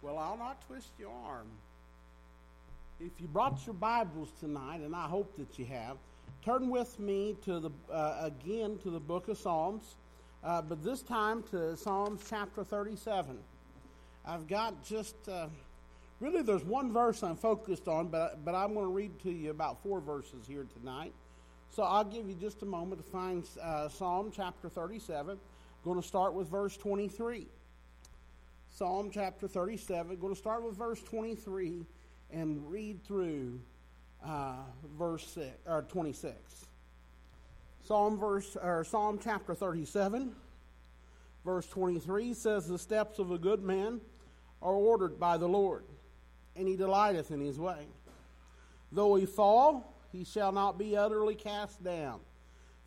Well, I'll not twist your arm. If you brought your Bibles tonight, and I hope that you have, turn with me to the uh, again to the book of Psalms, uh, but this time to Psalms chapter 37. I've got just uh, really there's one verse I'm focused on, but but I'm going to read to you about four verses here tonight. So I'll give you just a moment to find uh, Psalm chapter 37. Going to start with verse 23. Psalm chapter 37. We're Going to start with verse 23 and read through uh, verse six, or 26. Psalm verse or Psalm chapter 37, verse 23 says, "The steps of a good man are ordered by the Lord, and he delighteth in his way. Though he fall, he shall not be utterly cast down,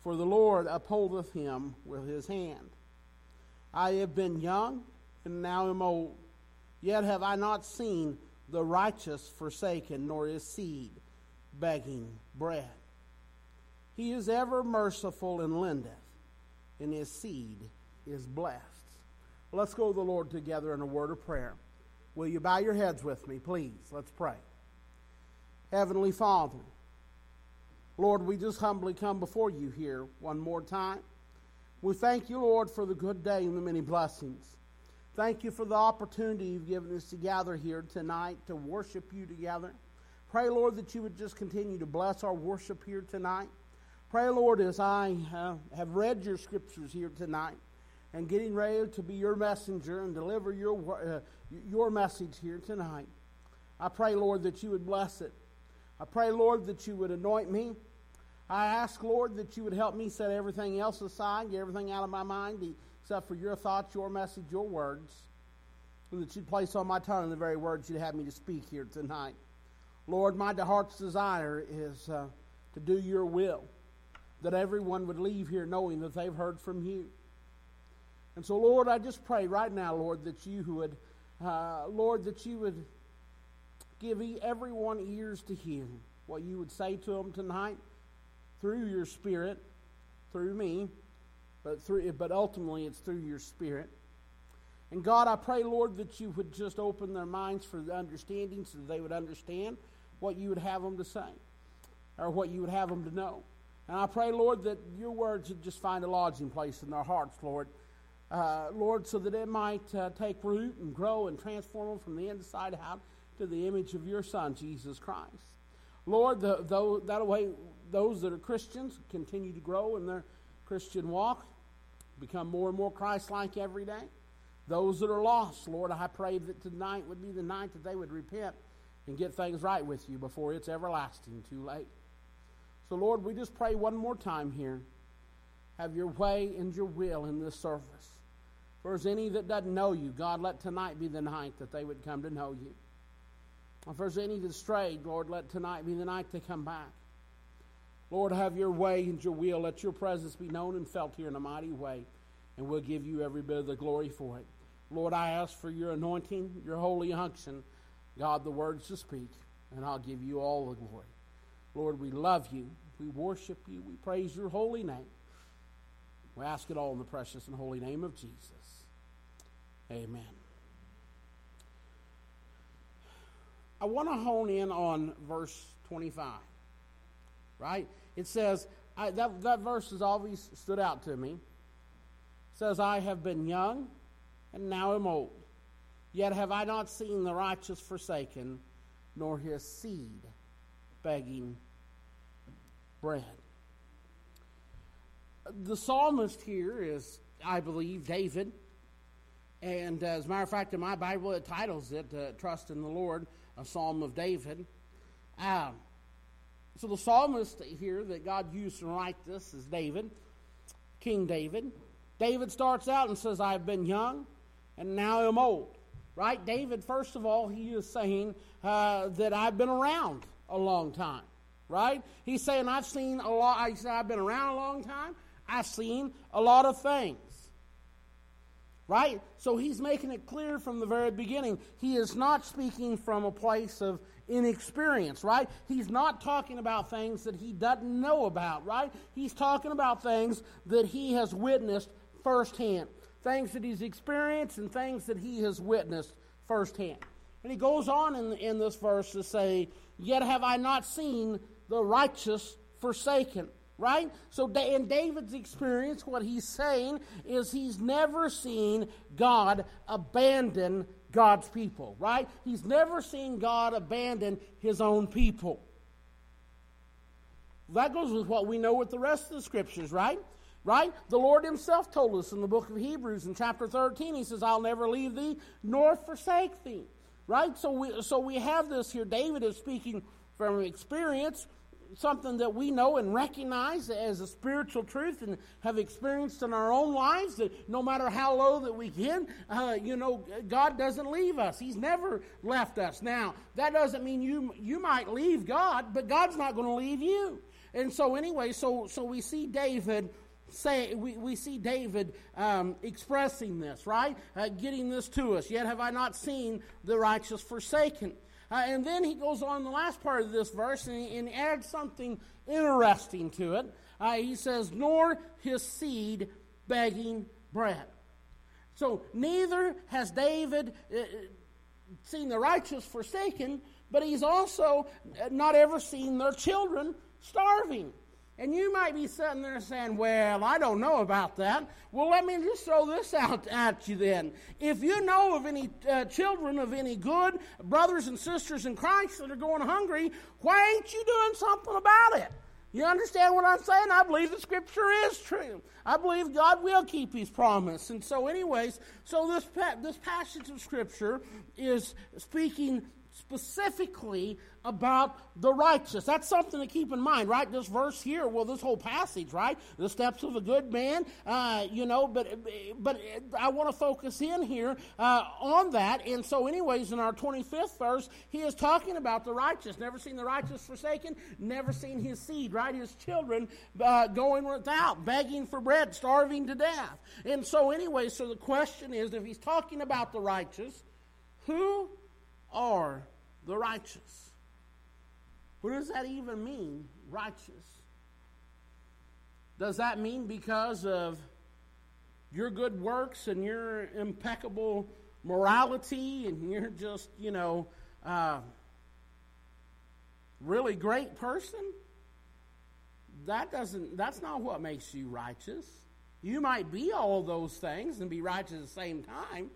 for the Lord upholdeth him with his hand. I have been young, and now am old, yet have I not seen the righteous forsaken, nor his seed begging bread. He is ever merciful and lendeth, and his seed is blessed. Let's go to the Lord together in a word of prayer. Will you bow your heads with me, please? Let's pray. Heavenly Father, Lord, we just humbly come before you here one more time. We thank you, Lord, for the good day and the many blessings. Thank you for the opportunity you've given us to gather here tonight to worship you together. Pray, Lord, that you would just continue to bless our worship here tonight. Pray, Lord, as I uh, have read your scriptures here tonight and getting ready to be your messenger and deliver your, uh, your message here tonight, I pray, Lord, that you would bless it. I pray, Lord, that you would anoint me. I ask, Lord, that you would help me set everything else aside, get everything out of my mind, except for your thoughts, your message, your words, that you'd place on my tongue the very words you'd have me to speak here tonight. Lord, my heart's desire is uh, to do your will, that everyone would leave here knowing that they've heard from you. And so, Lord, I just pray right now, Lord, that you would, uh, Lord, that you would give everyone ears to hear what you would say to them tonight through your Spirit, through me, but through, but ultimately it's through your Spirit. And God, I pray, Lord, that you would just open their minds for the understanding so they would understand what you would have them to say or what you would have them to know. And I pray, Lord, that your words would just find a lodging place in their hearts, Lord. Uh, Lord, so that it might uh, take root and grow and transform them from the inside out to the image of your Son, Jesus Christ. Lord, the, the, that way those that are Christians continue to grow in their Christian walk, become more and more Christ like every day. Those that are lost, Lord, I pray that tonight would be the night that they would repent and get things right with you before it's everlasting too late. So, Lord, we just pray one more time here. Have your way and your will in this service. For as any that doesn't know you, God, let tonight be the night that they would come to know you. If there's any that strayed, Lord, let tonight be the night they come back. Lord, have your way and your will. Let your presence be known and felt here in a mighty way, and we'll give you every bit of the glory for it. Lord, I ask for your anointing, your holy unction, God, the words to speak, and I'll give you all the glory. Lord, we love you. We worship you. We praise your holy name. We ask it all in the precious and holy name of Jesus. Amen. I want to hone in on verse 25. Right? It says, I, that, that verse has always stood out to me. It says, I have been young and now am old. Yet have I not seen the righteous forsaken, nor his seed begging bread. The psalmist here is, I believe, David. And as a matter of fact, in my Bible, it titles it uh, Trust in the Lord a psalm of David. Um, so the psalmist here that God used to write this is David, King David. David starts out and says, I've been young and now I'm old. Right? David, first of all, he is saying uh, that I've been around a long time. Right? He's saying, I've seen a lot. He said, I've been around a long time. I've seen a lot of things. Right? So he's making it clear from the very beginning. He is not speaking from a place of inexperience, right? He's not talking about things that he doesn't know about, right? He's talking about things that he has witnessed firsthand, things that he's experienced and things that he has witnessed firsthand. And he goes on in, in this verse to say, Yet have I not seen the righteous forsaken. Right? So, in David's experience, what he's saying is he's never seen God abandon God's people, right? He's never seen God abandon his own people. That goes with what we know with the rest of the scriptures, right? Right? The Lord Himself told us in the book of Hebrews in chapter 13, He says, I'll never leave thee nor forsake thee. Right? So we, so we have this here. David is speaking from experience, something that we know and recognize as a spiritual truth and have experienced in our own lives that no matter how low that we get, uh, you know, God doesn't leave us. He's never left us. Now, that doesn't mean you, you might leave God, but God's not going to leave you. And so, anyway, so, so we see David say we, we see david um, expressing this right uh, getting this to us yet have i not seen the righteous forsaken uh, and then he goes on the last part of this verse and, and adds something interesting to it. Uh, he says nor his seed begging bread. So neither has david uh, seen the righteous forsaken but he's also not ever seen their children starving and you might be sitting there saying, Well, I don't know about that. Well, let me just throw this out at you then. If you know of any uh, children of any good brothers and sisters in Christ that are going hungry, why ain't you doing something about it? You understand what I'm saying? I believe the scripture is true. I believe God will keep his promise. And so, anyways, so this, pa- this passage of scripture is speaking specifically about the righteous. That's something to keep in mind, right? This verse here, well, this whole passage, right? The steps of a good man, uh, you know, but but I want to focus in here uh, on that. And so, anyways, in our 25th verse, he is talking about the righteous. Never seen the righteous forsaken, never seen his seed, right? His children uh, going without, begging for bread, starving to death. And so, anyway, so the question is if he's talking about the righteous, who are the righteous? What does that even mean, righteous? Does that mean because of your good works and your impeccable morality and you're just, you know, uh, really great person? That doesn't, that's not what makes you righteous. You might be all those things and be righteous at the same time.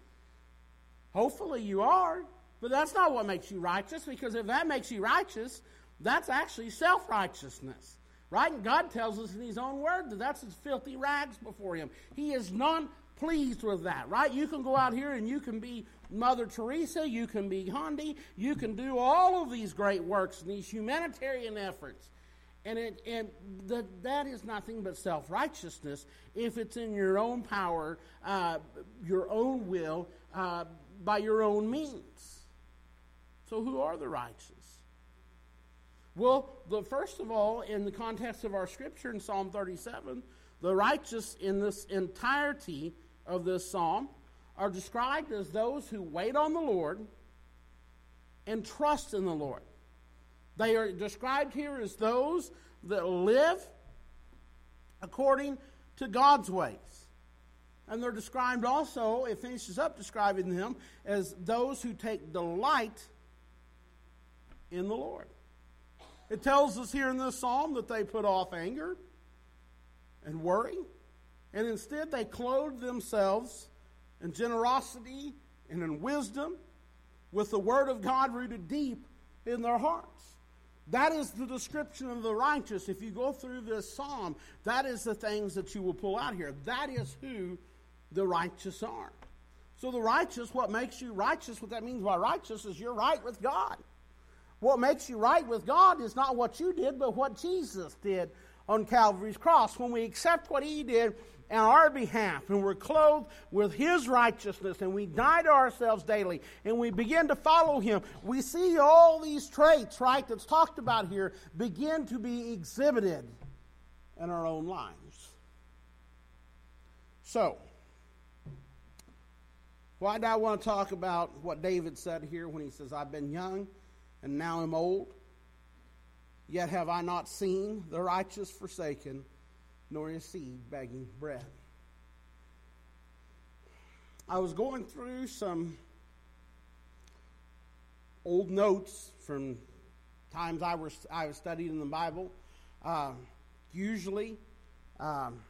Hopefully you are, but that's not what makes you righteous because if that makes you righteous, that's actually self righteousness. Right? And God tells us in His own word that that's His filthy rags before Him. He is not pleased with that, right? You can go out here and you can be Mother Teresa, you can be Gandhi, you can do all of these great works and these humanitarian efforts. And, it, and the, that is nothing but self righteousness if it's in your own power, uh, your own will, uh, by your own means. So, who are the righteous? Well, the first of all, in the context of our scripture in Psalm 37, the righteous in this entirety of this psalm are described as those who wait on the Lord and trust in the Lord. They are described here as those that live according to God's ways. And they're described also, it finishes up describing them as those who take delight in the Lord. It tells us here in this psalm that they put off anger and worry, and instead they clothe themselves in generosity and in wisdom with the Word of God rooted deep in their hearts. That is the description of the righteous. If you go through this psalm, that is the things that you will pull out here. That is who the righteous are. So, the righteous, what makes you righteous, what that means by righteous is you're right with God. What makes you right with God is not what you did, but what Jesus did on Calvary's cross. When we accept what He did on our behalf and we're clothed with His righteousness and we die to ourselves daily and we begin to follow Him, we see all these traits, right, that's talked about here begin to be exhibited in our own lives. So, why do I want to talk about what David said here when he says, I've been young? And now am old. Yet have I not seen the righteous forsaken, nor his seed begging bread. I was going through some old notes from times I was I was studying in the Bible. Uh, usually, um,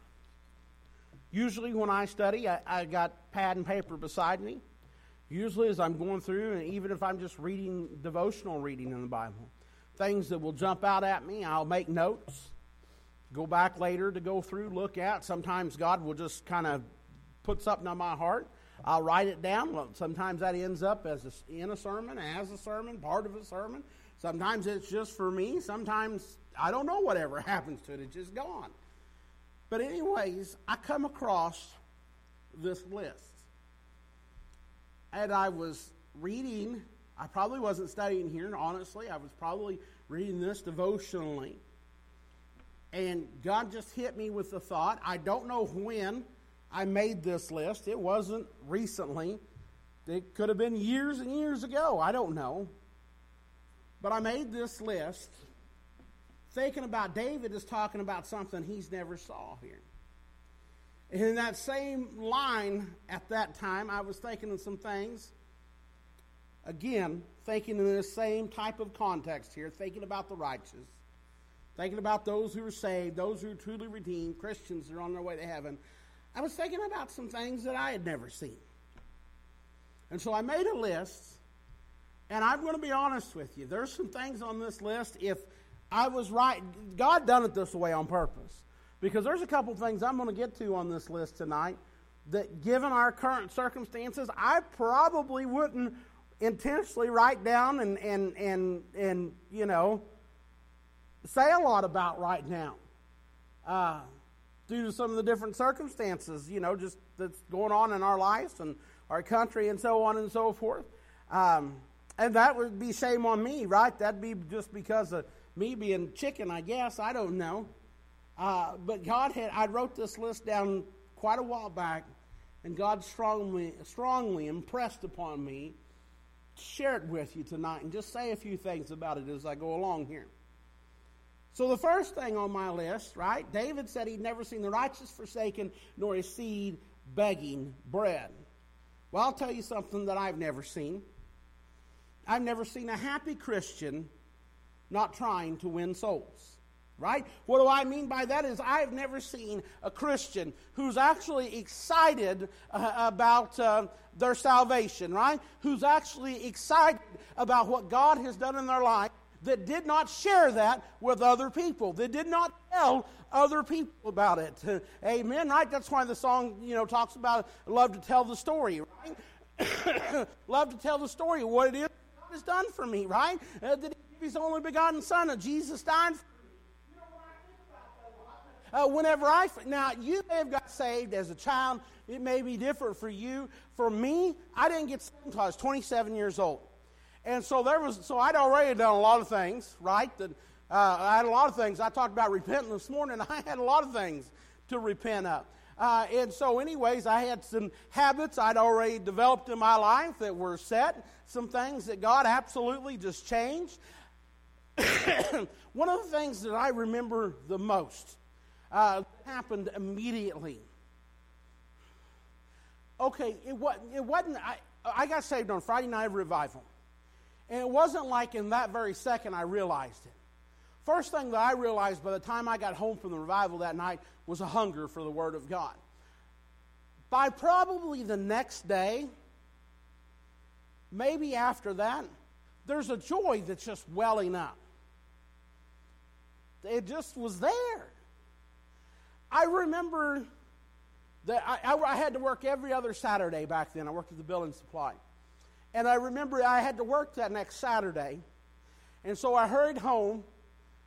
usually when I study, I, I got pad and paper beside me. Usually, as I'm going through, and even if I'm just reading devotional reading in the Bible, things that will jump out at me, I'll make notes. Go back later to go through, look at. Sometimes God will just kind of put something on my heart. I'll write it down. Sometimes that ends up as a, in a sermon, as a sermon, part of a sermon. Sometimes it's just for me. Sometimes I don't know whatever happens to it. It's just gone. But anyways, I come across this list. And I was reading, I probably wasn't studying here, honestly. I was probably reading this devotionally. And God just hit me with the thought. I don't know when I made this list. It wasn't recently. It could have been years and years ago. I don't know. But I made this list thinking about David is talking about something he's never saw here. And in that same line at that time, I was thinking of some things. Again, thinking in the same type of context here, thinking about the righteous, thinking about those who are saved, those who are truly redeemed, Christians that are on their way to heaven. I was thinking about some things that I had never seen. And so I made a list, and I'm going to be honest with you. There's some things on this list, if I was right, God done it this way on purpose. Because there's a couple things I'm going to get to on this list tonight that, given our current circumstances, I probably wouldn't intentionally write down and, and, and, and you know, say a lot about right now. Uh, due to some of the different circumstances, you know, just that's going on in our lives and our country and so on and so forth. Um, and that would be shame on me, right? That'd be just because of me being chicken, I guess. I don't know. Uh, but God had, I wrote this list down quite a while back, and God strongly, strongly impressed upon me to share it with you tonight and just say a few things about it as I go along here. So, the first thing on my list, right? David said he'd never seen the righteous forsaken, nor his seed begging bread. Well, I'll tell you something that I've never seen. I've never seen a happy Christian not trying to win souls. Right? What do I mean by that is I've never seen a Christian who's actually excited uh, about uh, their salvation, right? Who's actually excited about what God has done in their life that did not share that with other people, that did not tell other people about it. Amen, right? That's why the song, you know, talks about love to tell the story, right? love to tell the story, of what it is God has done for me, right? Uh, that he gave his only begotten son, of Jesus died for uh, whenever I now you may have got saved as a child, it may be different for you. For me, I didn't get saved until I was 27 years old. And so there was, so I'd already done a lot of things, right? That uh, I had a lot of things. I talked about repenting this morning. I had a lot of things to repent of. Uh, and so, anyways, I had some habits I'd already developed in my life that were set, some things that God absolutely just changed. One of the things that I remember the most uh, happened immediately. Okay, it, was, it wasn't, I, I got saved on Friday night of revival. And it wasn't like in that very second I realized it. First thing that I realized by the time I got home from the revival that night was a hunger for the Word of God. By probably the next day, maybe after that, there's a joy that's just welling up. It just was there. I remember that I, I, I had to work every other Saturday back then. I worked at the building supply. And I remember I had to work that next Saturday. And so I hurried home.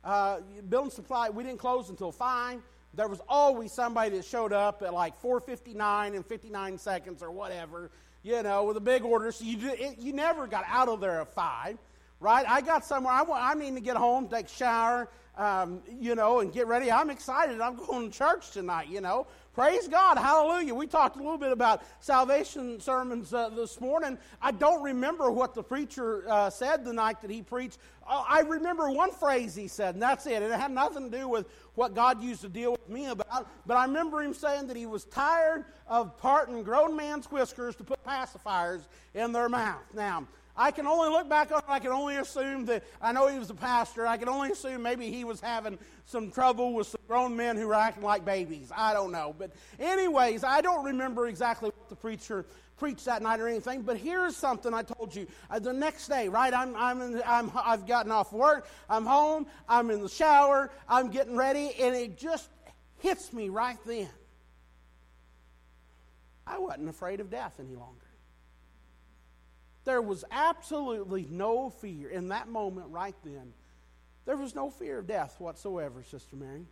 Uh, building supply, we didn't close until 5. There was always somebody that showed up at like 4.59 and 59 seconds or whatever, you know, with a big order. So you, it, you never got out of there at 5, right? I got somewhere. I, want, I need to get home, take shower, um, you know, and get ready. I'm excited. I'm going to church tonight, you know. Praise God. Hallelujah. We talked a little bit about salvation sermons uh, this morning. I don't remember what the preacher uh, said the night that he preached. Uh, I remember one phrase he said, and that's it. It had nothing to do with what God used to deal with me about. But I remember him saying that he was tired of parting grown man's whiskers to put pacifiers in their mouth. Now, I can only look back on. it, I can only assume that I know he was a pastor. I can only assume maybe he was having some trouble with some grown men who were acting like babies. I don't know, but anyways, I don't remember exactly what the preacher preached that night or anything. But here's something I told you. Uh, the next day, right? I'm, I'm, in, I'm, I've gotten off work. I'm home. I'm in the shower. I'm getting ready, and it just hits me right then. I wasn't afraid of death any longer. There was absolutely no fear in that moment right then. There was no fear of death whatsoever, Sister Mary.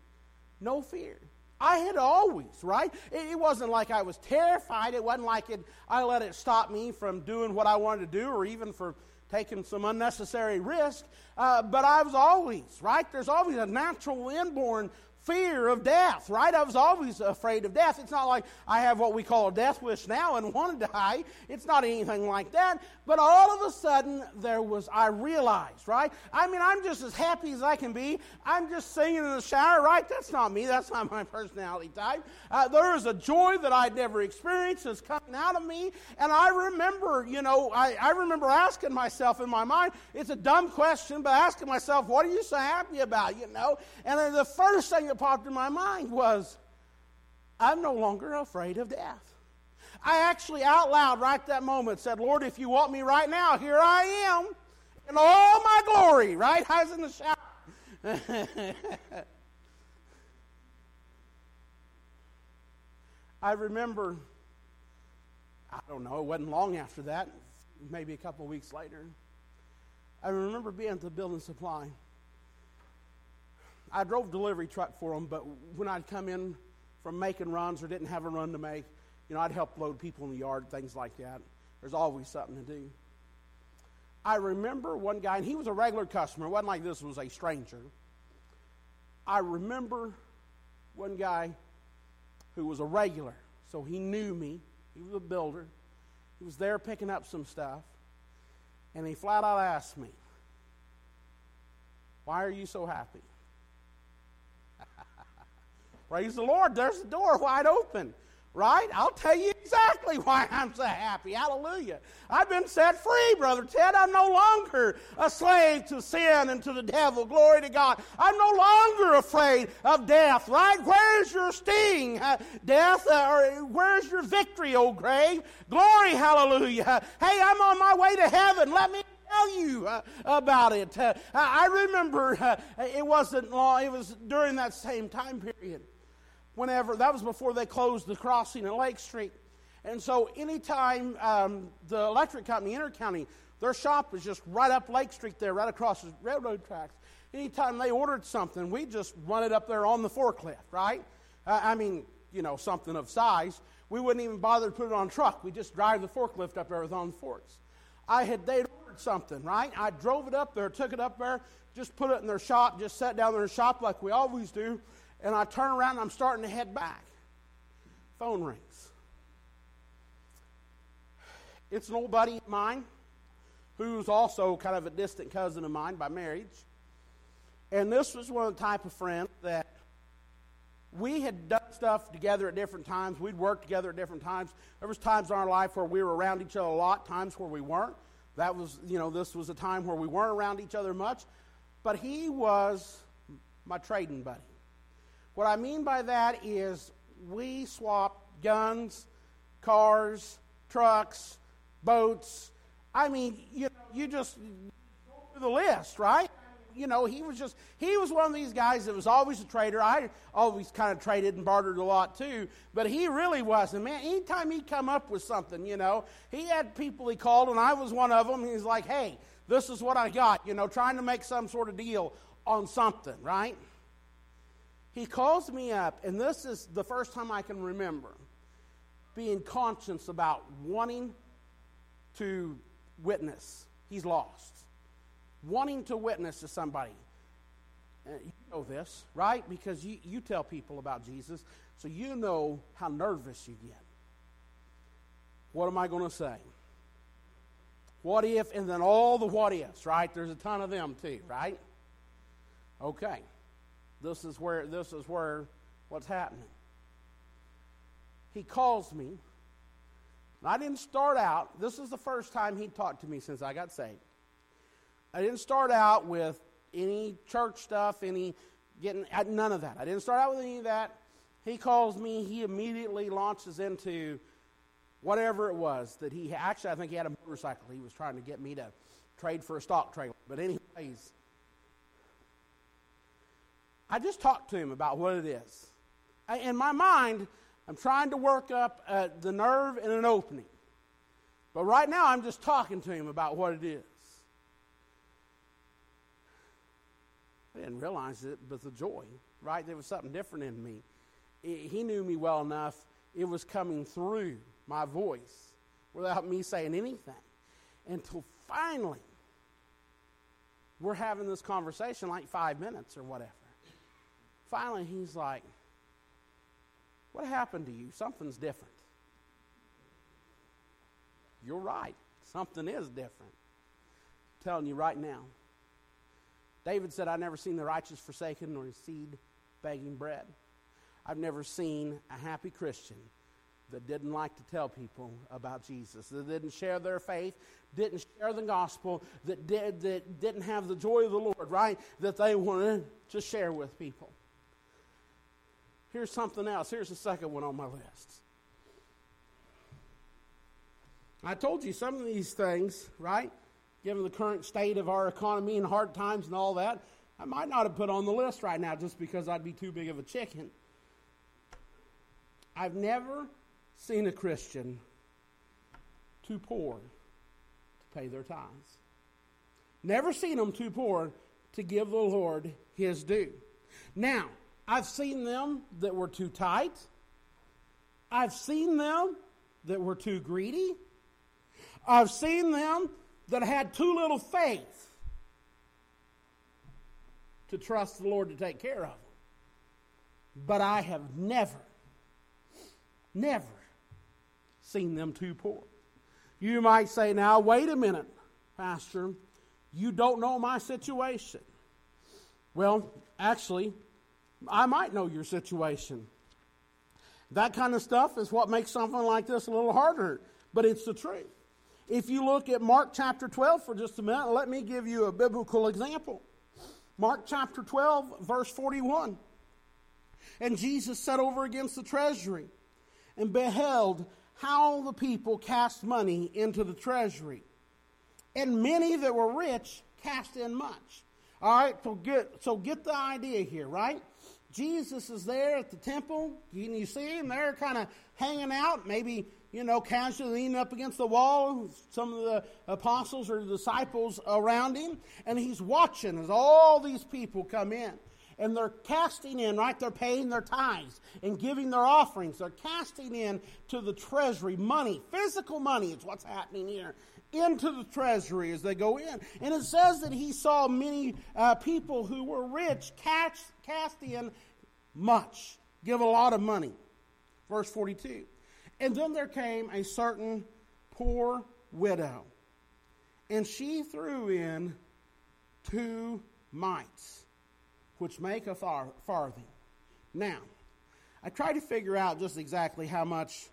No fear. I had always, right? It, it, wasn't like I was terrified. It wasn't like it, I let it stop me from doing what I wanted to do or even for taking some unnecessary risk. Uh, but I was always, right? There's always a natural inborn fear of death, right? I was always afraid of death. It's not like I have what we call a death wish now and want to die. It's not anything like that. But all of a sudden, there was, I realized, right? I mean, I'm just as happy as I can be. I'm just singing in the shower, right? That's not me. That's not my personality type. Uh, there is a joy that I'd never experienced that's out of me. And I remember, you know, I, I remember asking myself in my mind, it's a dumb question, but asking myself, what are you so happy about, you know? And then the first thing that popped in my mind was, I'm no longer afraid of death. I actually out loud, right that moment, said, Lord, if you want me right now, here I am in all my glory, right? I was in the shower. I remember, I don't know, it wasn't long after that, maybe a couple weeks later. I remember being at the building supply I drove delivery truck for them, but when I'd come in from making runs or didn't have a run to make, you know, I'd help load people in the yard, things like that. There's always something to do. I remember one guy, and he was a regular customer. It wasn't like this was a stranger. I remember one guy who was a regular, so he knew me. He was a builder. He was there picking up some stuff, and he flat out asked me, Why are you so happy? Praise the Lord. There's the door wide open. Right? I'll tell you exactly why I'm so happy. Hallelujah. I've been set free, Brother Ted. I'm no longer a slave to sin and to the devil. Glory to God. I'm no longer afraid of death, right? Where's your sting, uh, death? Uh, or where's your victory, old grave? Glory, hallelujah. Hey, I'm on my way to heaven. Let me tell you uh, about it. Uh, I remember it wasn't long, it was during that same time period whenever, that was before they closed the crossing at Lake Street. And so anytime um, the electric company, Intercounty, their shop was just right up Lake Street there, right across the railroad tracks. Anytime they ordered something, we just run it up there on the forklift, right? Uh, I mean, you know, something of size. We wouldn't even bother to put it on truck. We just drive the forklift up there with on the forks. I had they'd ordered something, right? I drove it up there, took it up there, just put it in their shop, just sat down in their shop like we always do. And I turn around and I'm starting to head back. Phone rings. It's an old buddy of mine who's also kind of a distant cousin of mine by marriage. And this was one of the type of friends that we had done stuff together at different times. We'd worked together at different times. There was times in our life where we were around each other a lot, times where we weren't. That was, you know, this was a time where we weren't around each other much. But he was my trading buddy. What I mean by that is we swap guns, cars, trucks, boats. I mean, you, you just go through the list, right? You know, he was just, he was one of these guys that was always a trader. I always kind of traded and bartered a lot too, but he really wasn't. Man, anytime he'd come up with something, you know, he had people he called, and I was one of them. He's like, hey, this is what I got, you know, trying to make some sort of deal on something, right? He calls me up, and this is the first time I can remember being conscious about wanting to witness. He's lost. Wanting to witness to somebody. Uh, you know this, right? Because you, you tell people about Jesus, so you know how nervous you get. What am I going to say? What if, and then all the what ifs, right? There's a ton of them too, right? Okay. This is where this is where what's happening. He calls me I didn't start out, this is the first time he talked to me since I got saved. I didn't start out with any church stuff, any getting, none of that. I didn't start out with any of that. He calls me, he immediately launches into whatever it was that he actually, I think he had a motorcycle. He was trying to get me to trade for a stock trailer. But, anyways, I just talked to him about what it is. In my mind, I'm trying to work up uh, the nerve and an opening. But right now, I'm just talking to him about what it is. I didn't realize it, but the joy, right? There was something different in me. he knew me well enough, it was coming through my voice without me saying anything. Until finally, we're having this conversation like five minutes or whatever. Finally, he's like, What happened to you? Something's different. You're right. Something is different. I'm telling you right now. David said, I've never seen the righteous forsaken nor his seed begging bread. I've never seen a happy Christian that didn't like to tell people about Jesus, that didn't share their faith, didn't share the gospel, that, did, that didn't have the joy of the Lord, right? That they wanted to share with people. Here's something else. Here's the second one on my list. I told you some of these things, right? Given the current state of our economy and hard times and all that, I might not have put on the list right now just because I'd be too big of a chicken. I've never seen a Christian too poor to pay their tithes. Never seen them too poor to give the Lord his due. Now, I've seen them that were too tight. I've seen them that were too greedy. I've seen them that had too little faith to trust the Lord to take care of them. But I have never, never seen them too poor. You might say, now, wait a minute, Pastor, you don't know my situation. Well, actually, I might know your situation. That kind of stuff is what makes something like this a little harder, but it's the truth. If you look at Mark chapter 12 for just a minute, let me give you a biblical example. Mark chapter 12, verse 41. And Jesus sat over against the treasury and beheld how the people cast money into the treasury. And many that were rich cast in much. All right, so get, so get the idea here, right? Jesus is there at the temple. You, you see him there kind of hanging out, maybe, you know, casually leaning up against the wall. Some of the apostles or disciples around him. And he's watching as all these people come in and they're casting in, right? They're paying their tithes and giving their offerings. They're casting in to the treasury money, physical money is what's happening here, into the treasury as they go in. And it says that he saw many uh, people who were rich cast, cast in much, give a lot of money. Verse 42. And then there came a certain poor widow, and she threw in two mites which make a far, farthing. Now, I try to figure out just exactly how much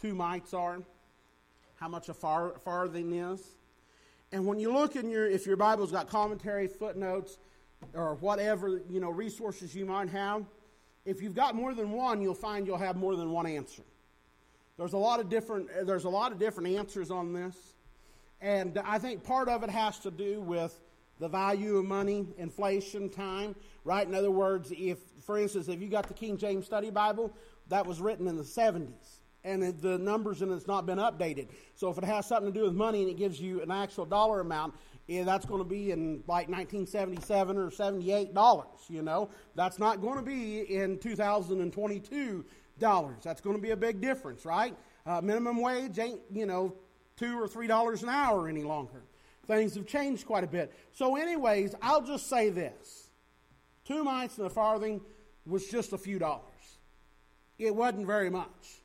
two mites are, how much a far, farthing is. And when you look in your, if your Bible's got commentary, footnotes, or whatever, you know, resources you might have, if you've got more than one, you'll find you'll have more than one answer. There's a lot of different, there's a lot of different answers on this. And I think part of it has to do with the value of money, inflation, time, right? In other words, if, for instance, if you got the King James Study Bible, that was written in the 70s, and the numbers in it's not been updated. So if it has something to do with money and it gives you an actual dollar amount, yeah, that's going to be in like 1977 or 78 dollars. You know, that's not going to be in 2022 dollars. That's going to be a big difference, right? Uh, minimum wage ain't you know two or three dollars an hour any longer. Things have changed quite a bit. So, anyways, I'll just say this two mites and a farthing was just a few dollars, it wasn't very much.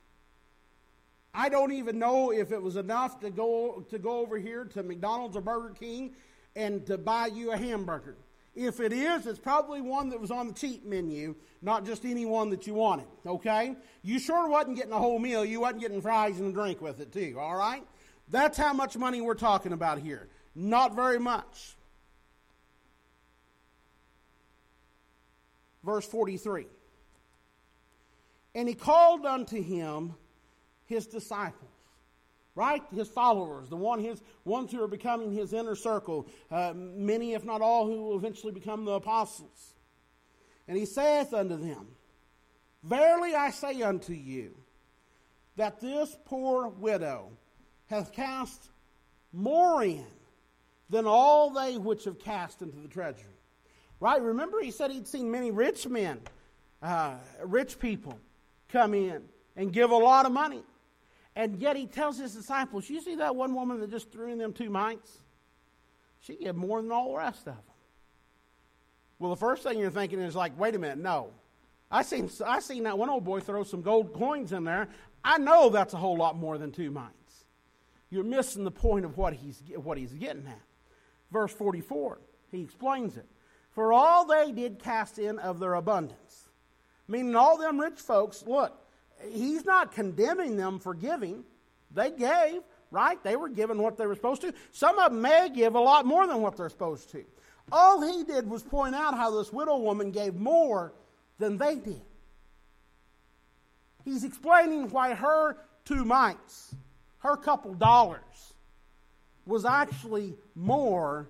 I don't even know if it was enough to go to go over here to McDonald's or Burger King and to buy you a hamburger. If it is, it's probably one that was on the cheap menu, not just any one that you wanted. Okay? You sure wasn't getting a whole meal. You wasn't getting fries and a drink with it, too. All right? That's how much money we're talking about here. Not very much. Verse 43. And he called unto him his disciples right? His followers, the one his ones who are becoming his inner circle, uh, many, if not all, who will eventually become the apostles. And he saith unto them, Verily I say unto you, that this poor widow hath cast more in than all they which have cast into the treasury. Right? Remember, he said he'd seen many rich men, uh, rich people, come in and give a lot of money. And yet he tells his disciples, You see that one woman that just threw in them two mites? She gave more than all the rest of them. Well, the first thing you're thinking is like, wait a minute, no. I seen I seen that one old boy throw some gold coins in there. I know that's a whole lot more than two mites. You're missing the point of what he's what he's getting at. Verse 44, he explains it. For all they did cast in of their abundance. Meaning all them rich folks, look, he's not condemning them for giving. They gave, right? They were given what they were supposed to. Some of them may give a lot more than what they're supposed to. All he did was point out how this widow woman gave more than they did. He's explaining why her two mites, her couple dollars, was actually more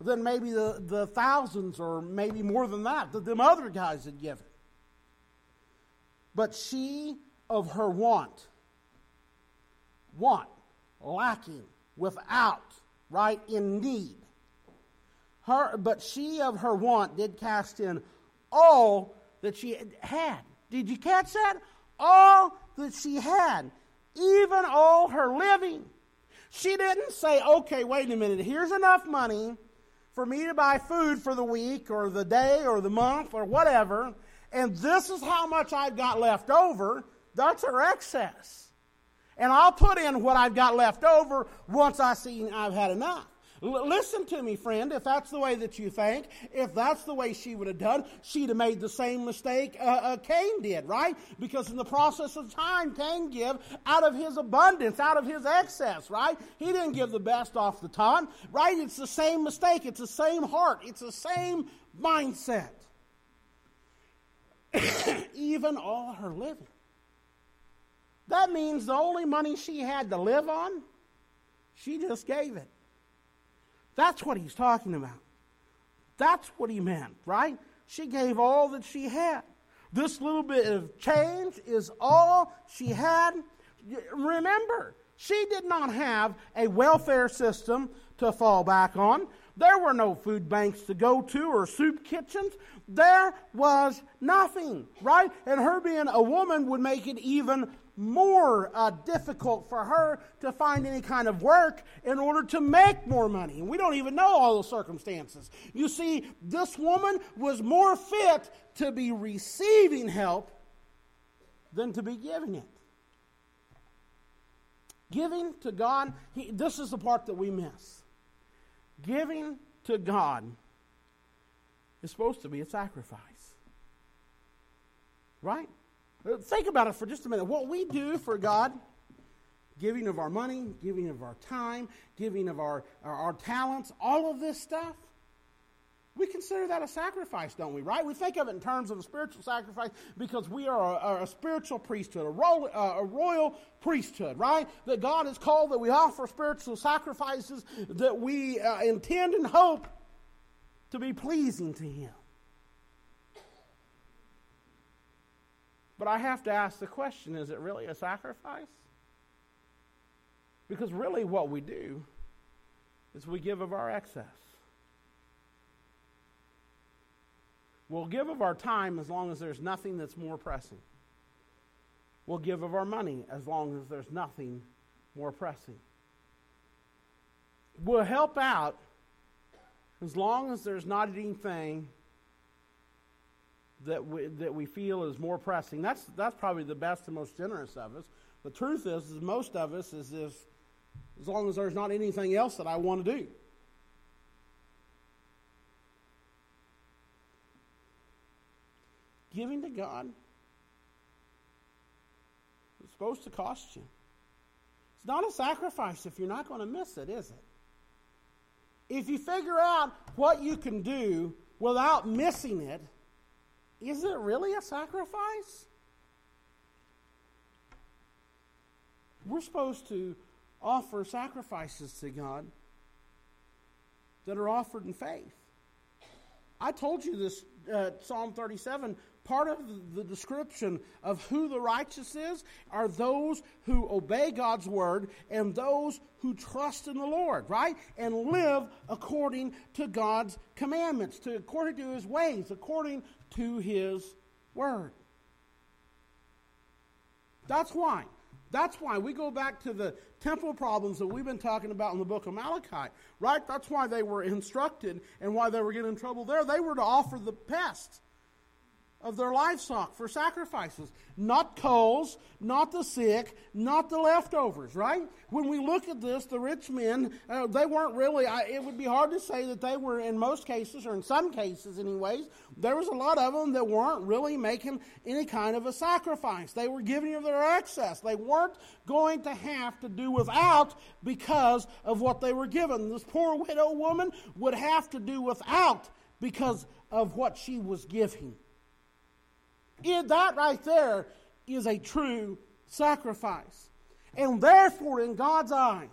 than maybe the, the thousands or maybe more than that that them other guys had given. But she of her want, want, lacking, without, right, in need. Her, but she of her want did cast in all that she had. Did you catch that? All that she had, even all her living. She didn't say, okay, wait a minute, here's enough money for me to buy food for the week or the day or the month or whatever and this is how much I've got left over, that's our excess. And I'll put in what I've got left over once I see I've had enough. L- listen to me, friend. If that's the way that you think, if that's the way she would have done, she'd have made the same mistake uh, uh, Cain did, right? Because in the process of time, Cain gave out of his abundance, out of his excess, right? He didn't give the best off the top, right? It's the same mistake. It's the same heart. It's the same mindset. even all her living. That means the only money she had to live on, she just gave it. That's what he's talking about. That's what he meant, right? She gave all that she had. This little bit of change is all she had. Remember, she did not have a welfare system to fall back on. There were no food banks to go to or soup kitchens. There was nothing, right? And her being a woman would make it even more uh, difficult for her to find any kind of work in order to make more money. And we don't even know all the circumstances. You see, this woman was more fit to be receiving help than to be giving it. Giving to God, he, this is the part that we miss. Giving to God is supposed to be a sacrifice. Right? Think about it for just a minute. What we do for God, giving of our money, giving of our time, giving of our, our, our talents, all of this stuff, we consider that a sacrifice, don't we? Right? We think of it in terms of a spiritual sacrifice because we are a, a spiritual priesthood, a, ro- uh, a royal priesthood, right? That God has called that we offer spiritual sacrifices that we uh, intend and hope to be pleasing to Him. But I have to ask the question is it really a sacrifice? Because really, what we do is we give of our excess. We'll give of our time as long as there's nothing that's more pressing. We'll give of our money as long as there's nothing more pressing. We'll help out as long as there's not anything that we, that we feel is more pressing. That's, that's probably the best and most generous of us. The truth is, is most of us is this, as long as there's not anything else that I want to do. Giving to God, it's supposed to cost you. It's not a sacrifice if you're not going to miss it, is it? If you figure out what you can do without missing it, is it really a sacrifice? We're supposed to offer sacrifices to God that are offered in faith. I told you this, uh, Psalm 37, part of the description of who the righteous is are those who obey God's word and those who trust in the Lord, right? And live according to God's commandments, to according to his ways, according to his word. That's why. That's why we go back to the temple problems that we've been talking about in the book of Malachi, right? That's why they were instructed and why they were getting in trouble there. They were to offer the pest of their livestock for sacrifices. Not coals, not the sick, not the leftovers, right? When we look at this, the rich men, uh, they weren't really, I, it would be hard to say that they were, in most cases, or in some cases, anyways, there was a lot of them that weren't really making any kind of a sacrifice. They were giving of their excess. They weren't going to have to do without because of what they were given. This poor widow woman would have to do without because of what she was giving. In that right there is a true sacrifice. And therefore, in God's eyes,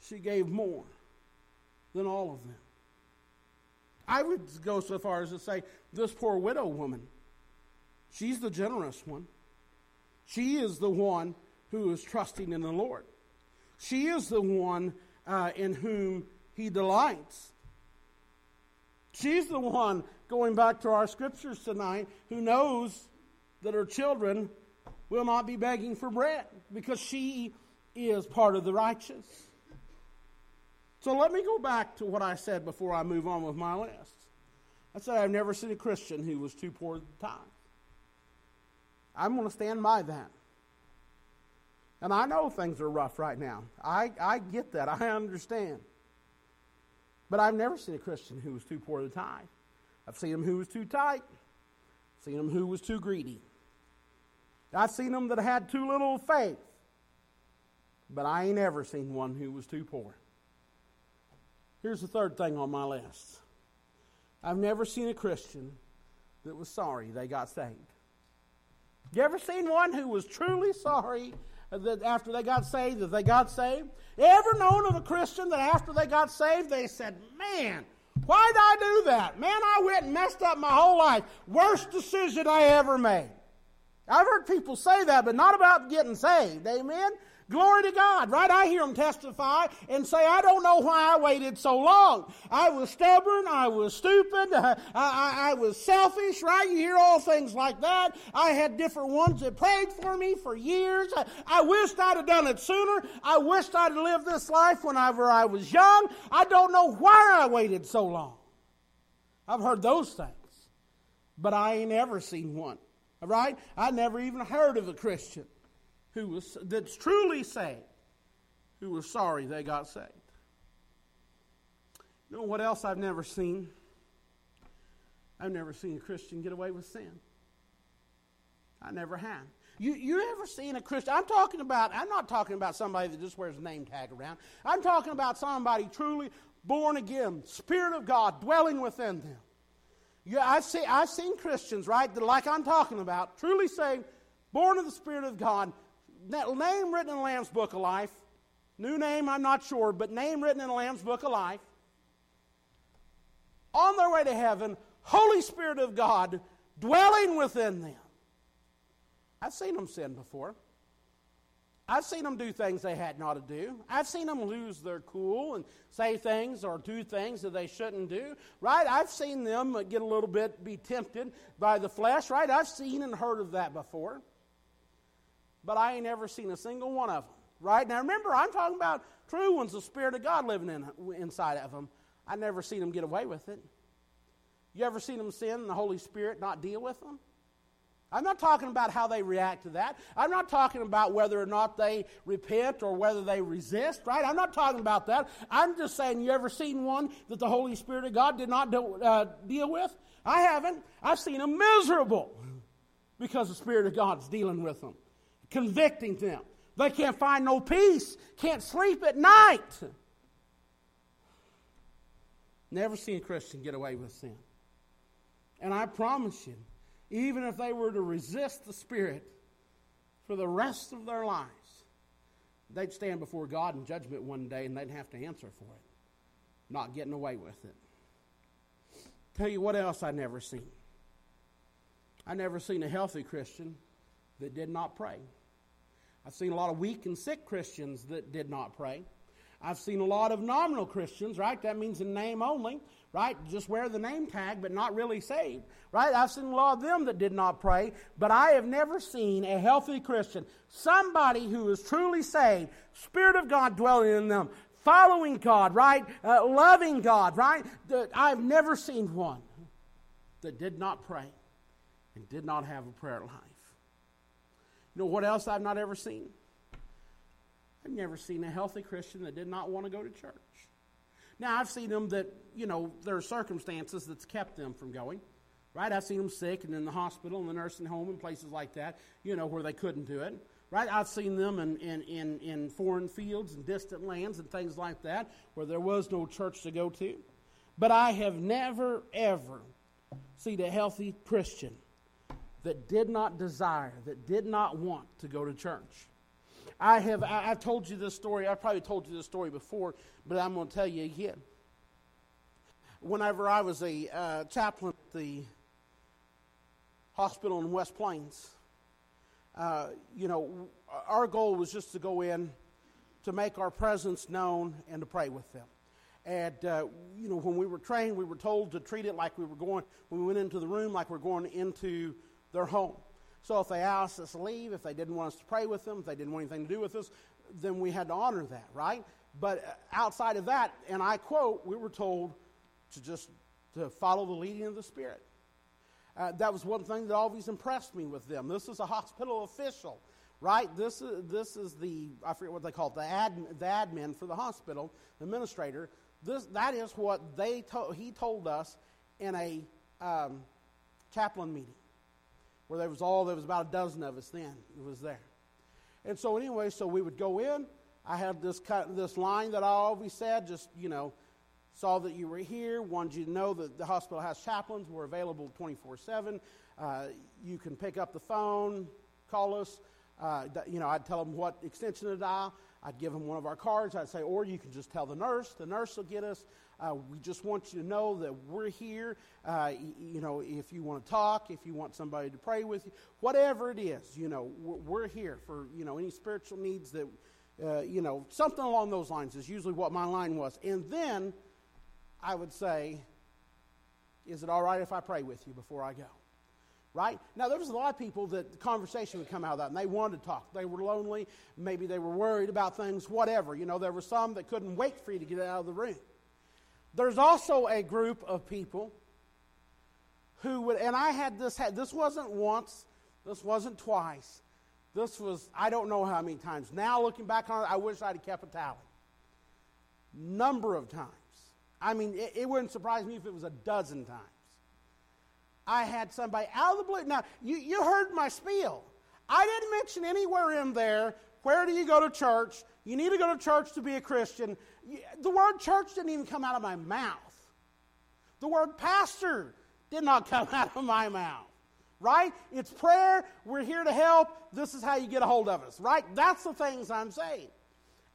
she gave more than all of them. I would go so far as to say this poor widow woman, she's the generous one. She is the one who is trusting in the Lord. She is the one uh, in whom he delights. She's the one, going back to our scriptures tonight, who knows that her children will not be begging for bread because she is part of the righteous. So let me go back to what I said before I move on with my list. I said I've never seen a Christian who was too poor to tithe. I'm going to stand by that. And I know things are rough right now. I, I get that. I understand. But I've never seen a Christian who was too poor to tithe. I've seen them who was too tight. I've seen them who was too greedy. I've seen them that had too little faith. But I ain't ever seen one who was too poor. Here's the third thing on my list. I've never seen a Christian that was sorry they got saved. You ever seen one who was truly sorry that after they got saved, that they got saved? Ever known of a Christian that after they got saved, they said, Man, why did I do that? Man, I went and messed up my whole life. Worst decision I ever made. I've heard people say that, but not about getting saved. Amen? Glory to God, right? I hear them testify and say, I don't know why I waited so long. I was stubborn. I was stupid. I, I, I, was selfish, right? You hear all things like that. I had different ones that prayed for me for years. I, I wished I'd have done it sooner. I wished I'd lived this life whenever I was young. I don't know why I waited so long. I've heard those things, but I ain't ever seen one, right? I never even heard of a Christian who was that's truly saved, who was sorry they got saved. You know what else I've never seen? I've never seen a Christian get away with sin. I never have. You, you ever seen a Christian? I'm talking about, I'm not talking about somebody that just wears a name tag around. I'm talking about somebody truly born again, Spirit of God dwelling within them. Yeah, I've, see, I've seen Christians, right, that like I'm talking about, truly saved, born of the Spirit of God, name written in the Lamb's Book of Life. New name, I'm not sure, but name written in the Lamb's Book of Life. On their way to heaven, Holy Spirit of God dwelling within them. I've seen them sin before. I've seen them do things they had not to do. I've seen them lose their cool and say things or do things that they shouldn't do. Right? I've seen them get a little bit be tempted by the flesh. Right? I've seen and heard of that before but I ain't ever seen a single one of them. Right? Now remember, I'm talking about true ones, the Spirit of God living in, inside of them. I never seen them get away with it. You ever seen them sin and the Holy Spirit not deal with them? I'm not talking about how they react to that. I'm not talking about whether or not they repent or whether they resist, right? I'm not talking about that. I'm just saying, you ever seen one that the Holy Spirit of God did not do, uh, deal with? I haven't. I've seen them miserable because the Spirit of God's dealing with them, convicting them. They can't find no peace, can't sleep at night. Never seen a Christian get away with sin. And I promise you, even if they were to resist the Spirit for the rest of their lives, they'd stand before God in judgment one day and they'd have to answer for it, not getting away with it. Tell you what else I never seen. I never seen a healthy Christian that did not pray. I've seen a lot of weak and sick Christians that did not pray. I've seen a lot of nominal Christians, right? That means in name only, right? Just wear the name tag, but not really saved, right? I've seen a lot of them that did not pray, but I have never seen a healthy Christian, somebody who is truly saved, Spirit of God dwelling in them, following God, right? Uh, loving God, right? I've never seen one that did not pray and did not have a prayer life. You know what else I've not ever seen? I've never seen a healthy Christian that did not want to go to church. Now, I've seen them that, you know, there are circumstances that's kept them from going, right? I've seen them sick and in the hospital and the nursing home and places like that, you know, where they couldn't do it, right? I've seen them in, in, in, in foreign fields and distant lands and things like that where there was no church to go to. But I have never, ever seen a healthy Christian that did not desire, that did not want to go to church. I have I, have told you this story. I've probably told you this story before, but I'm going to tell you again. Whenever I was a uh, chaplain at the hospital in West Plains, uh, you know, our goal was just to go in to make our presence known and to pray with them. And, uh, you know, when we were trained, we were told to treat it like we were going, we went into the room, like we're going into their home. So if they asked us to leave, if they didn't want us to pray with them, if they didn't want anything to do with us, then we had to honor that, right? But uh, outside of that, and I quote, we were told to just to follow the leading of the Spirit. Uh, that was one thing that always impressed me with them. This is a hospital official, right? This is, this is the, I forget what they call it, the, ad, the admin for the hospital, the administrator. This, that is what they to, he told us in a um, chaplain meeting where there was all, there was about a dozen of us then. It was there. And so anyway, so we would go in. I had this cut this line that I always said, just, you know, saw that you were here, wanted you to know that the hospital has chaplains. We're available 24 7. Uh, you can pick up the phone, call us. Uh, you know, I'd tell them what extension to dial. I'd give them one of our cards. I'd say, or you can just tell the nurse. The nurse will get us. Uh, we just want you to know that we're here. Uh, you, know, if you want to talk, if you want somebody to pray with you, whatever it is, you know, we're, we're here for, you know, any spiritual needs that, uh, you know, something along those lines is usually what my line was. And then I would say, is it all right if I pray with you before I go? right? Now, there was a lot of people that the conversation would come out of that, and they wanted to talk. They were lonely. Maybe they were worried about things, whatever. You know, there were some that couldn't wait for you to get out of the room. There's also a group of people who would, and I had this, this wasn't once, this wasn't twice. This was, I don't know how many times. Now, looking back on it, I wish I'd kept a tally. Number of times. I mean, it, it wouldn't surprise me if it was a dozen times. I had somebody out of the blue. Now, you, you heard my spiel. I didn't mention anywhere in there where do you go to church? You need to go to church to be a Christian. The word church didn't even come out of my mouth. The word pastor did not come out of my mouth. Right? It's prayer. We're here to help. This is how you get a hold of us. Right? That's the things I'm saying.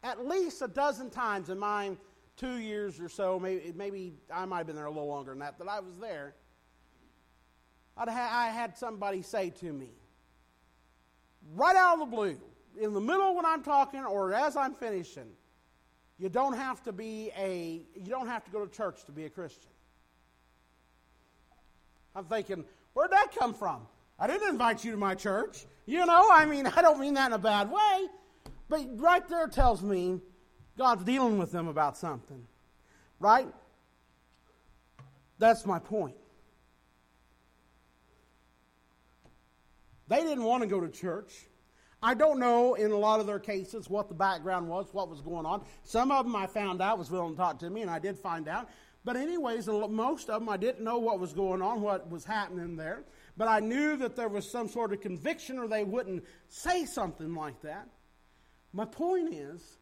At least a dozen times in my two years or so, maybe, maybe I might have been there a little longer than that, but I was there. I'd ha- I had somebody say to me, right out of the blue, in the middle when I'm talking or as I'm finishing, you don't have to be a you don't have to go to church to be a Christian. I'm thinking, where'd that come from? I didn't invite you to my church. You know, I mean, I don't mean that in a bad way. But right there tells me God's dealing with them about something. Right? That's my point. They didn't want to go to church. I don't know in a lot of their cases what the background was, what was going on. Some of them I found out was willing to talk to me, and I did find out. But, anyways, most of them I didn't know what was going on, what was happening there. But I knew that there was some sort of conviction, or they wouldn't say something like that. My point is,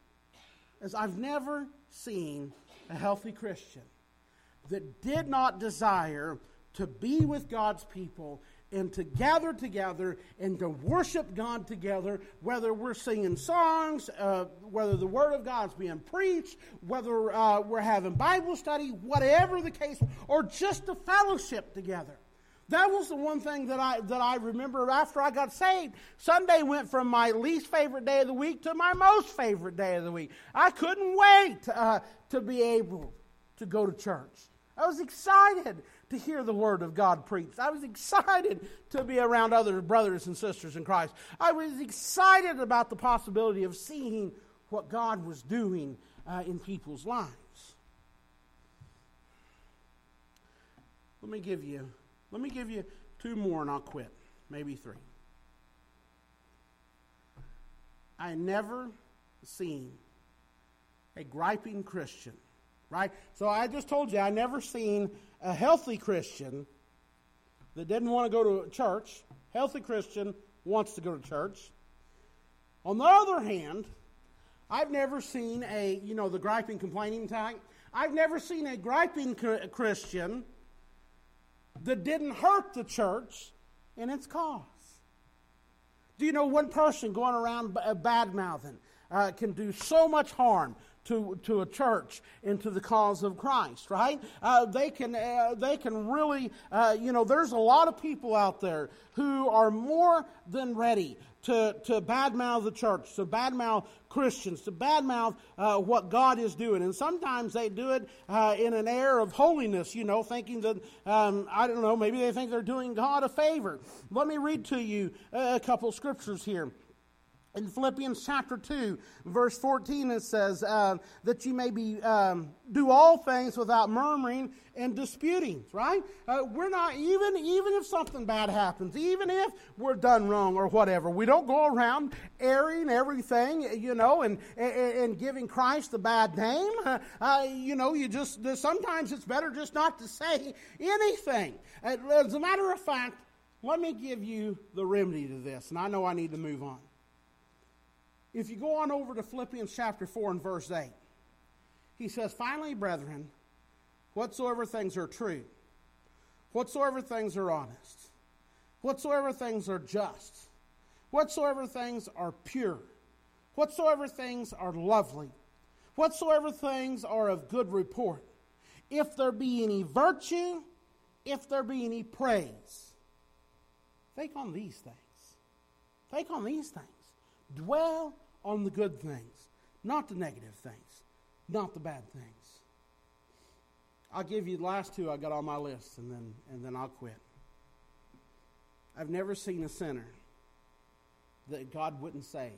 is I've never seen a healthy Christian that did not desire to be with God's people and to gather together and to worship God together, whether we're singing songs, uh, whether the Word of God's being preached, whether uh, we're having Bible study, whatever the case, or just a fellowship together. That was the one thing that I that I remember after I got saved. Sunday went from my least favorite day of the week to my most favorite day of the week. I couldn't wait uh, to be able to go to church. I was excited to hear the word of God preached. I was excited to be around other brothers and sisters in Christ. I was excited about the possibility of seeing what God was doing uh, in people's lives. Let me give you let me give you two more and I'll quit. Maybe three. I never seen a griping Christian, right? So I just told you I never seen a healthy Christian that didn't want to go to church. Healthy Christian wants to go to church. On the other hand, I've never seen a, you know, the griping, complaining type. I've never seen a griping Christian that didn't hurt the church in its cause. Do you know one person going around bad mouthing uh, can do so much harm to, to a church and to the cause of Christ, right? Uh, they, can, uh, they can really, uh, you know, there's a lot of people out there who are more than ready to, to badmouth the church, to badmouth Christians, to badmouth uh, what God is doing. And sometimes they do it uh, in an air of holiness, you know, thinking that, um, I don't know, maybe they think they're doing God a favor. Let me read to you a couple scriptures here. In Philippians chapter 2, verse 14, it says uh, that you may be um, do all things without murmuring and disputing. Right? Uh, we're not even even if something bad happens, even if we're done wrong or whatever. We don't go around airing everything, you know, and and, and giving Christ the bad name. Uh, uh you know, you just sometimes it's better just not to say anything. As a matter of fact, let me give you the remedy to this, and I know I need to move on. If you go on over to Philippians chapter 4 and verse 8, he says, Finally, brethren, whatsoever things are true, whatsoever things are honest, whatsoever things are just, whatsoever things are pure, whatsoever things are lovely, whatsoever things are of good report, if there be any virtue, if there be any praise, think on these things. Think on these things. Dwell on the good things, not the negative things, not the bad things. I'll give you the last two I got on my list, and then, and then I'll quit. I've never seen a sinner that God wouldn't save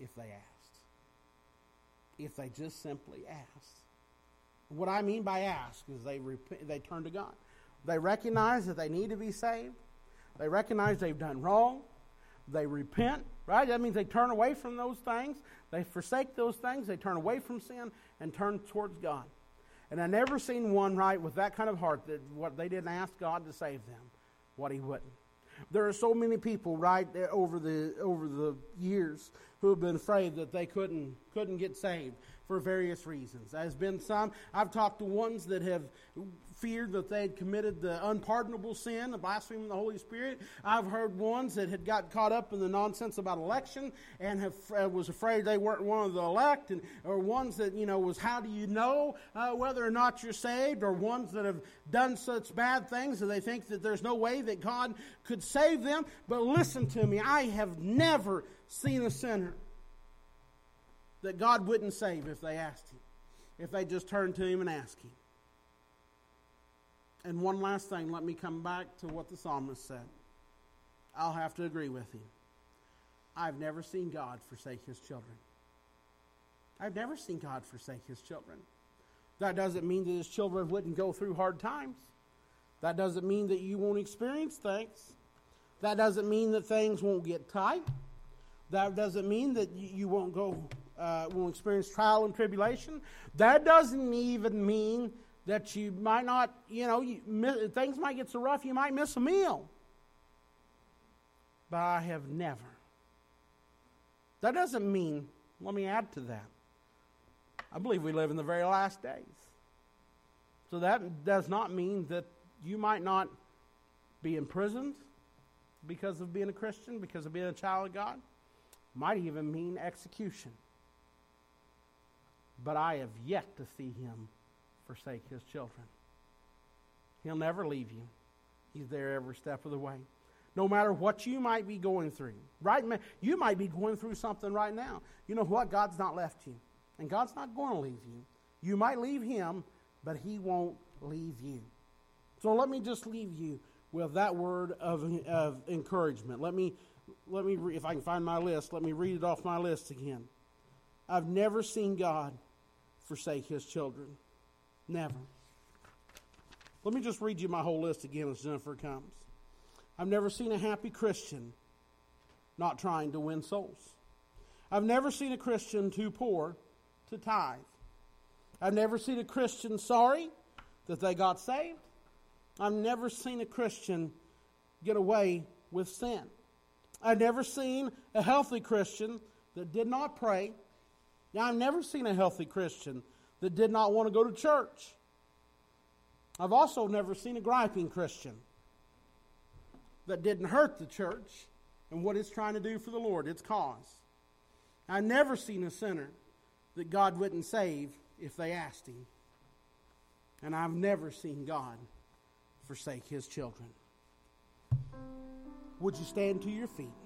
if they asked. If they just simply asked. What I mean by ask is they, rep- they turn to God. They recognize that they need to be saved. They recognize they've done wrong. They repent, right? That means they turn away from those things. They forsake those things. They turn away from sin and turn towards God. And I never seen one right with that kind of heart that what they didn't ask God to save them, what He wouldn't. There are so many people right over the over the years who have been afraid that they couldn't couldn't get saved for various reasons. There's been some I've talked to ones that have feared that they had committed the unpardonable sin the blaspheme of the Holy Spirit. I've heard ones that had got caught up in the nonsense about election and have, uh, was afraid they weren't one of the elect, and or ones that you know was how do you know uh, whether or not you're saved, or ones that have done such bad things that they think that there's no way that God could save them. But listen to me, I have never seen a sinner that God wouldn't save if they asked Him, if they just turned to Him and asked Him. And one last thing, let me come back to what the psalmist said. I'll have to agree with him. I've never seen God forsake his children. I've never seen God forsake his children. That doesn't mean that his children wouldn't go through hard times. That doesn't mean that you won't experience things. That doesn't mean that things won't get tight. That doesn't mean that you won't go, uh, won't experience trial and tribulation. That doesn't even mean that you might not, you know, you things might get so rough you might miss a meal. But I have never. That doesn't mean, let me add to that. I believe we live in the very last days. So that does not mean that you might not be imprisoned because of being a Christian, because of being a child of God. Might even mean execution. But I have yet to see him forsake his children. He'll never leave you. He's there every step of the way. No matter what you might be going through. Right you might be going through something right now. You know what? God's not left you. And God's not going to leave you. You might leave him, but he won't leave you. So let me just leave you with that word of, of encouragement. Let me, let me if I can find my list, let me read it off my list again. I've never seen God forsake his children. Never. Let me just read you my whole list again as Jennifer comes. I've never seen a happy Christian not trying to win souls. I've never seen a Christian too poor to tithe. I've never seen a Christian sorry that they got saved. I've never seen a Christian get away with sin. I've never seen a healthy Christian that did not pray. Now, I've never seen a healthy Christian that did not want to go to church. I've also never seen a griping Christian that didn't hurt the church and what it's trying to do for the Lord, its cause. I've never seen a sinner that God wouldn't save if they asked Him. And I've never seen God forsake His children. Would you stand to your feet?